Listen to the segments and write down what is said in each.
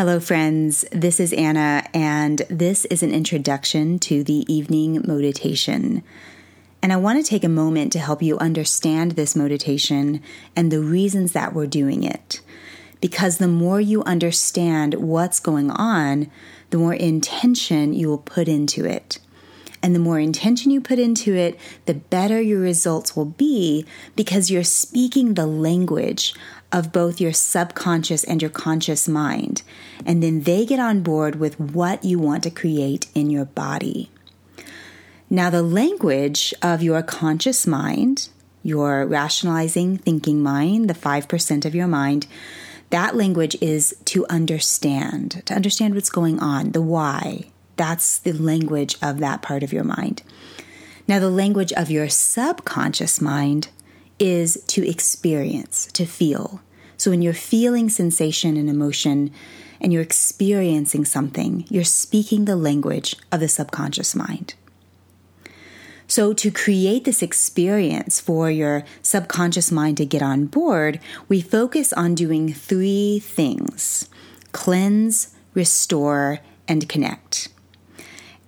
Hello, friends. This is Anna, and this is an introduction to the evening meditation. And I want to take a moment to help you understand this meditation and the reasons that we're doing it. Because the more you understand what's going on, the more intention you will put into it. And the more intention you put into it, the better your results will be because you're speaking the language of both your subconscious and your conscious mind. And then they get on board with what you want to create in your body. Now, the language of your conscious mind, your rationalizing thinking mind, the 5% of your mind, that language is to understand, to understand what's going on, the why. That's the language of that part of your mind. Now, the language of your subconscious mind is to experience, to feel. So when you're feeling sensation and emotion and you're experiencing something, you're speaking the language of the subconscious mind. So, to create this experience for your subconscious mind to get on board, we focus on doing three things cleanse, restore, and connect.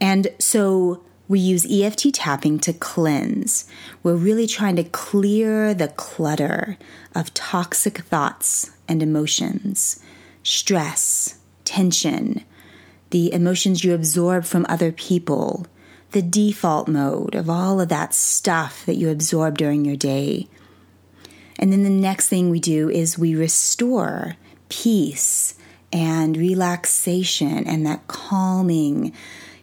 And so, we use EFT tapping to cleanse. We're really trying to clear the clutter of toxic thoughts and emotions, stress, tension, the emotions you absorb from other people, the default mode of all of that stuff that you absorb during your day. And then the next thing we do is we restore peace and relaxation and that calming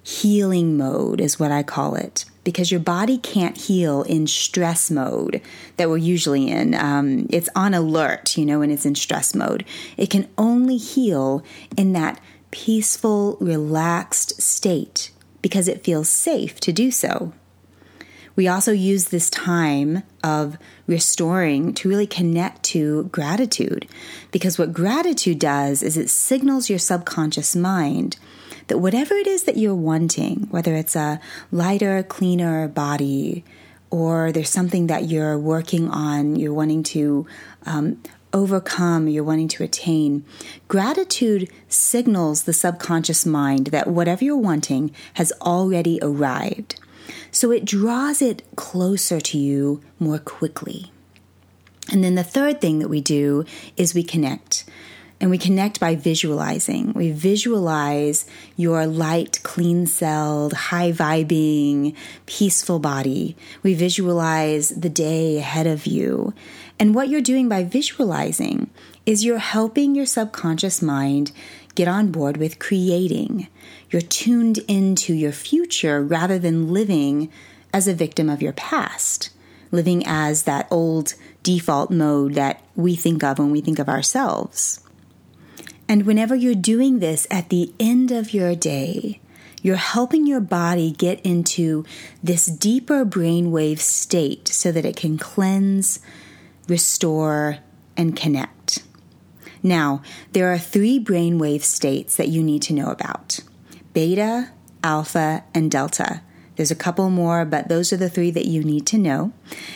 healing mode, is what I call it, because your body can't heal in stress mode that we're usually in. Um, it's on alert, you know, when it's in stress mode. It can only heal in that peaceful, relaxed state because it feels safe to do so. We also use this time of restoring to really connect to gratitude because what gratitude does is it signals your subconscious mind that whatever it is that you're wanting, whether it's a lighter, cleaner body, or there's something that you're working on, you're wanting to um, overcome, you're wanting to attain, gratitude signals the subconscious mind that whatever you're wanting has already arrived. So it draws it closer to you more quickly. And then the third thing that we do is we connect. And we connect by visualizing. We visualize your light, clean celled, high vibing, peaceful body. We visualize the day ahead of you. And what you're doing by visualizing is you're helping your subconscious mind get on board with creating. You're tuned into your future rather than living as a victim of your past, living as that old default mode that we think of when we think of ourselves. And whenever you're doing this at the end of your day, you're helping your body get into this deeper brainwave state so that it can cleanse, restore, and connect. Now, there are three brainwave states that you need to know about beta, alpha, and delta. There's a couple more, but those are the three that you need to know.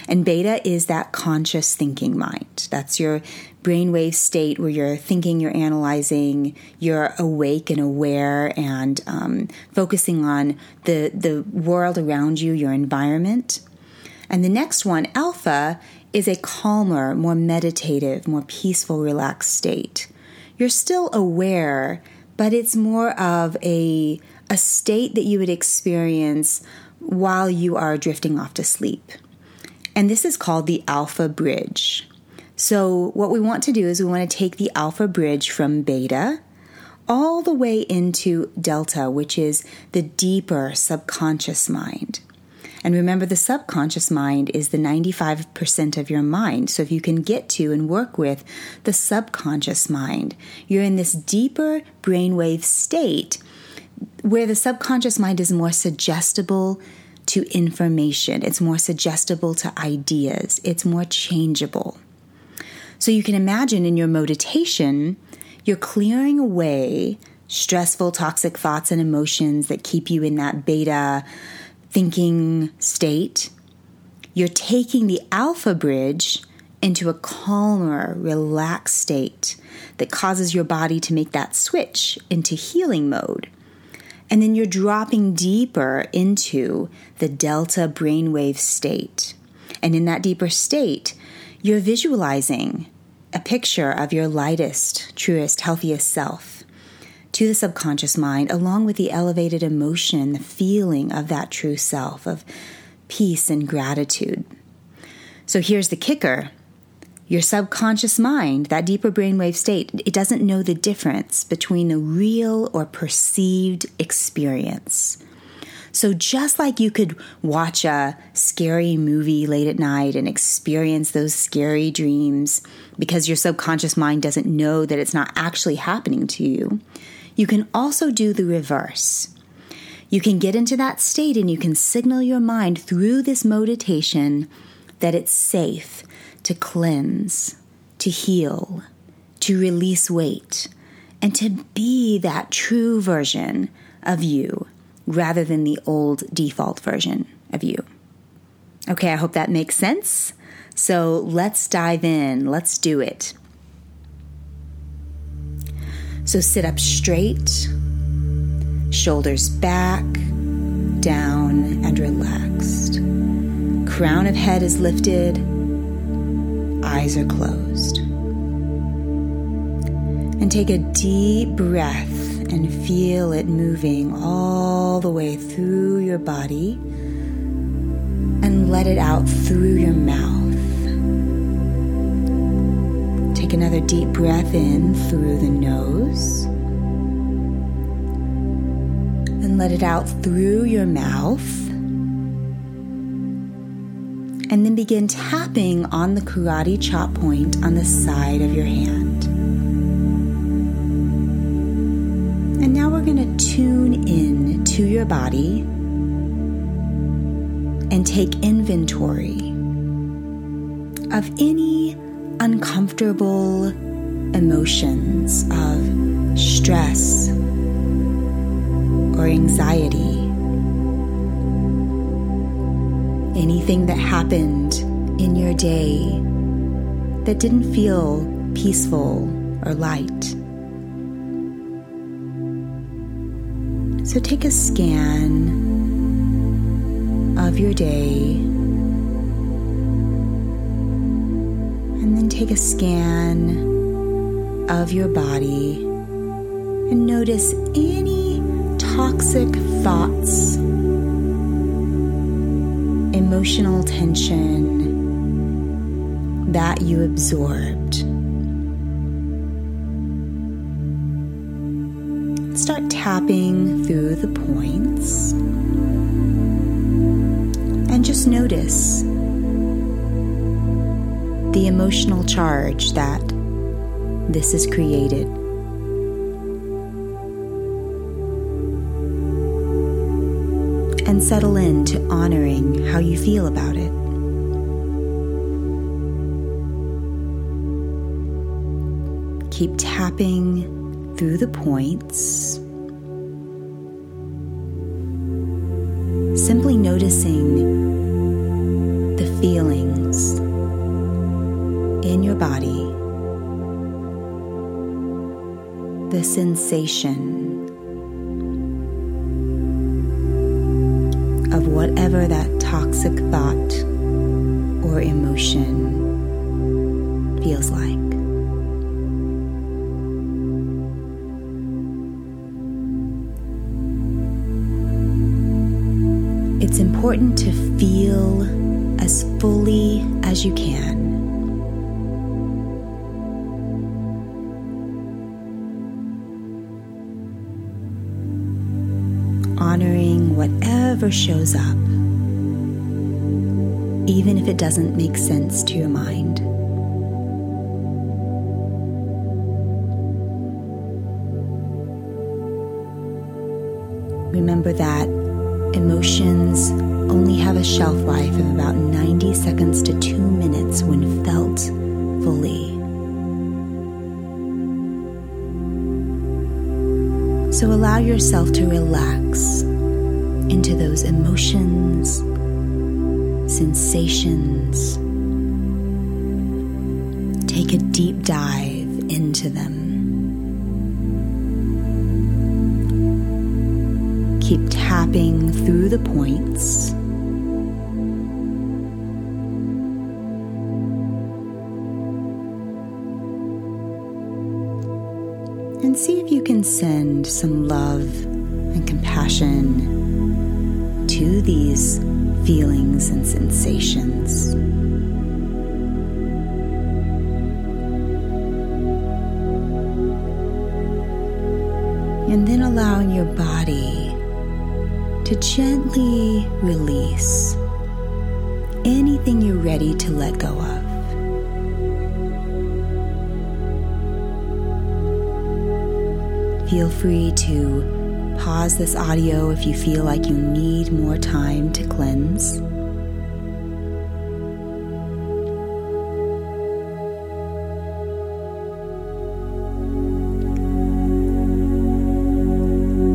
And beta is that conscious thinking mind. That's your brainwave state where you're thinking, you're analyzing, you're awake and aware, and um, focusing on the the world around you, your environment. And the next one, alpha, is a calmer, more meditative, more peaceful, relaxed state. You're still aware, but it's more of a a state that you would experience while you are drifting off to sleep. And this is called the alpha bridge. So, what we want to do is we want to take the alpha bridge from beta all the way into delta, which is the deeper subconscious mind. And remember, the subconscious mind is the 95% of your mind. So if you can get to and work with the subconscious mind, you're in this deeper brainwave state where the subconscious mind is more suggestible to information, it's more suggestible to ideas, it's more changeable. So you can imagine in your meditation, you're clearing away stressful, toxic thoughts and emotions that keep you in that beta thinking state. You're taking the alpha bridge into a calmer, relaxed state that causes your body to make that switch into healing mode. And then you're dropping deeper into the delta brainwave state. And in that deeper state, you're visualizing a picture of your lightest, truest, healthiest self to the subconscious mind, along with the elevated emotion, the feeling of that true self, of peace and gratitude. So here's the kicker your subconscious mind, that deeper brainwave state, it doesn't know the difference between a real or perceived experience. So, just like you could watch a scary movie late at night and experience those scary dreams because your subconscious mind doesn't know that it's not actually happening to you, you can also do the reverse. You can get into that state and you can signal your mind through this meditation that it's safe to cleanse, to heal, to release weight, and to be that true version of you rather than the old default version of you. Okay, I hope that makes sense. So let's dive in. Let's do it. So sit up straight, shoulders back, down, and relaxed. Crown of head is lifted, eyes are closed. And take a deep breath and feel it moving all the way through your body and let it out through your mouth. Take another deep breath in through the nose and let it out through your mouth. And then begin tapping on the karate chop point on the side of your hand. And now we're going to tune in to your body and take inventory of any uncomfortable emotions of stress or anxiety. Anything that happened in your day that didn't feel peaceful or light. So take a scan of your day and then take a scan of your body and notice any toxic thoughts, emotional tension that you absorbed. Start tapping through the points and just notice the emotional charge that this has created. Settle into honoring how you feel about it. Keep tapping through the points. Simply noticing the feelings in your body, the sensation that toxic thought or emotion feels like. It's important to feel as fully as you can. honoring whatever shows up, even if it doesn't make sense to your mind. Remember that emotions only have a shelf life of about 90 seconds to two minutes when felt fully. So allow yourself to relax into those emotions, sensations, take a deep dive into them. Keep tapping through the points. And see if you can send some love and compassion to these feelings and sensations. And then allowing your body to gently release anything you're ready to let go of. Feel free to pause this audio if you feel like you need more time to cleanse.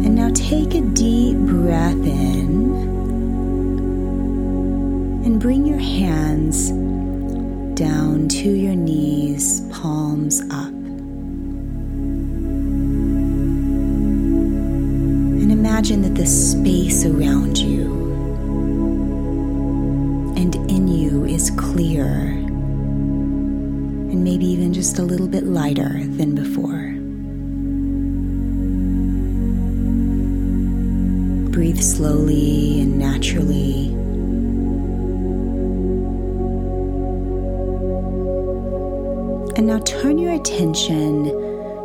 And now take a deep breath in and bring your hands down to your knees, palms up. Imagine that the space around you and in you is clear and maybe even just a little bit lighter than before. Breathe slowly and naturally. And now turn your attention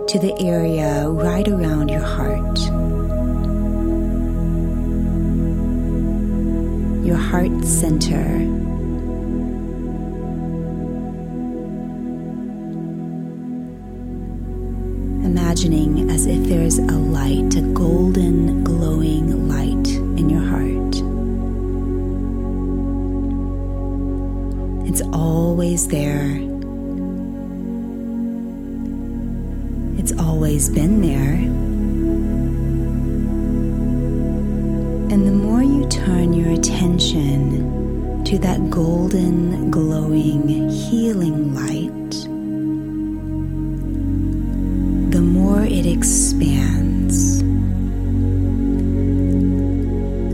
to the area right around your heart. Your heart center. Imagining as if there's a light, a golden glowing light in your heart. It's always there. It's always been there. And the more you turn your attention to that golden, glowing, healing light, the more it expands.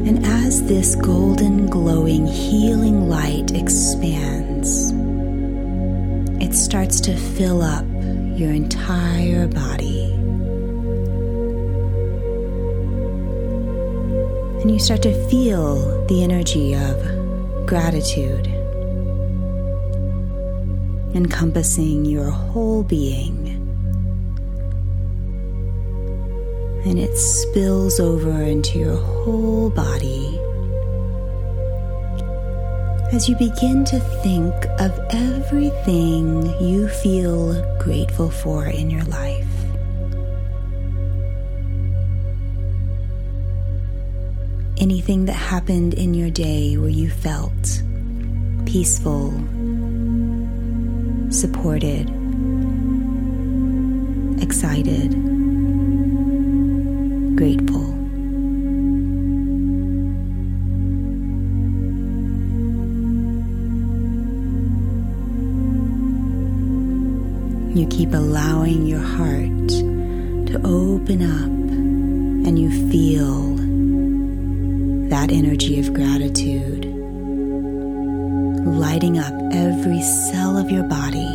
And as this golden, glowing, healing light expands, it starts to fill up your entire body. You start to feel the energy of gratitude encompassing your whole being. And it spills over into your whole body as you begin to think of everything you feel grateful for in your life. Anything that happened in your day where you felt peaceful, supported, excited, grateful. You keep allowing your heart to open up and you feel that energy of gratitude lighting up every cell of your body.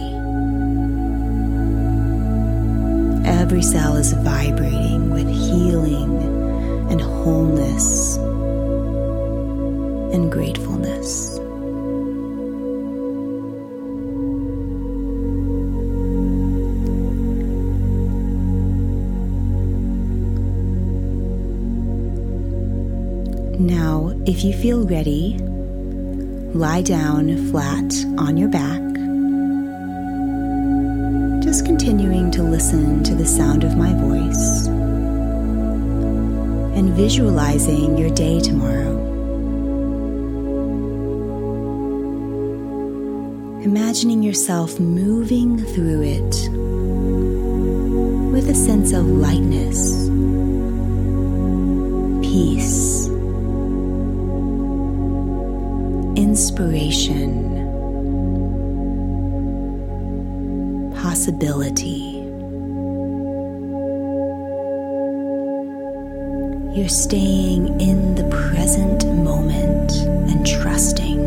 Every cell is vibrating with healing and wholeness and gratefulness. If you feel ready, lie down flat on your back. Just continuing to listen to the sound of my voice and visualizing your day tomorrow. Imagining yourself moving through it with a sense of lightness, possibility. You're staying in the present moment and trusting.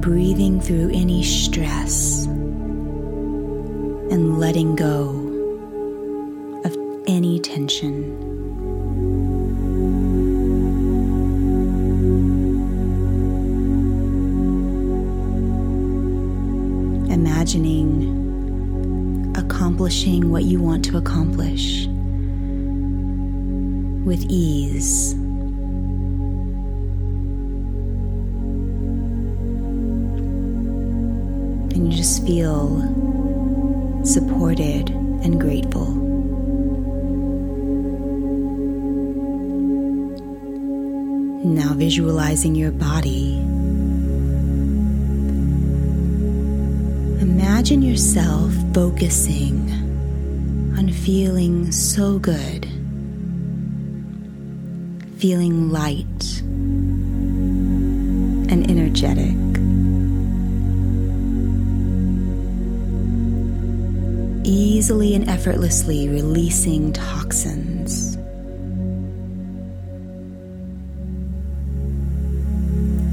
Breathing through any stress and letting go of any tension. Imagining accomplishing what you want to accomplish with ease. And you just feel supported and grateful. Now visualizing your body. Imagine yourself focusing on feeling so good, feeling light and energetic. Easily and effortlessly releasing toxins.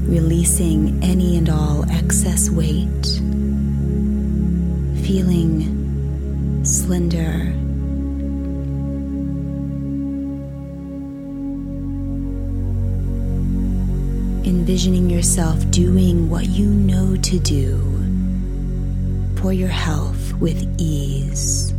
Releasing any and all excess weight feeling slender. Envisioning yourself doing what you know to do for your health with ease.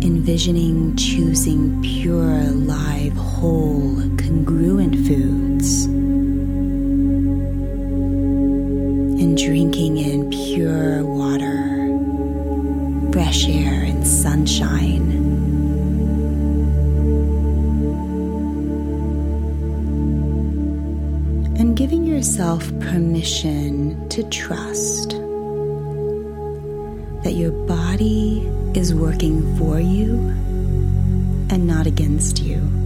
Envisioning choosing pure, live, whole, congruent foods drinking in pure water, fresh air, and sunshine. And giving yourself permission to trust that your body is working for you and not against you.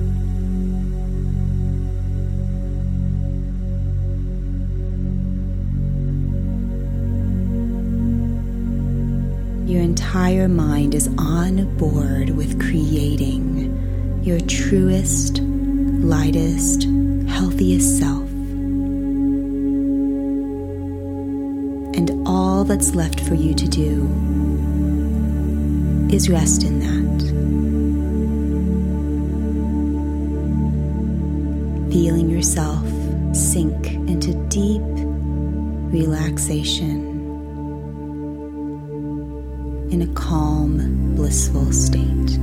Entire mind is on board with creating your truest, lightest, healthiest self. And all that's left for you to do is rest in that. Feeling yourself sink into deep relaxation in a calm, blissful state.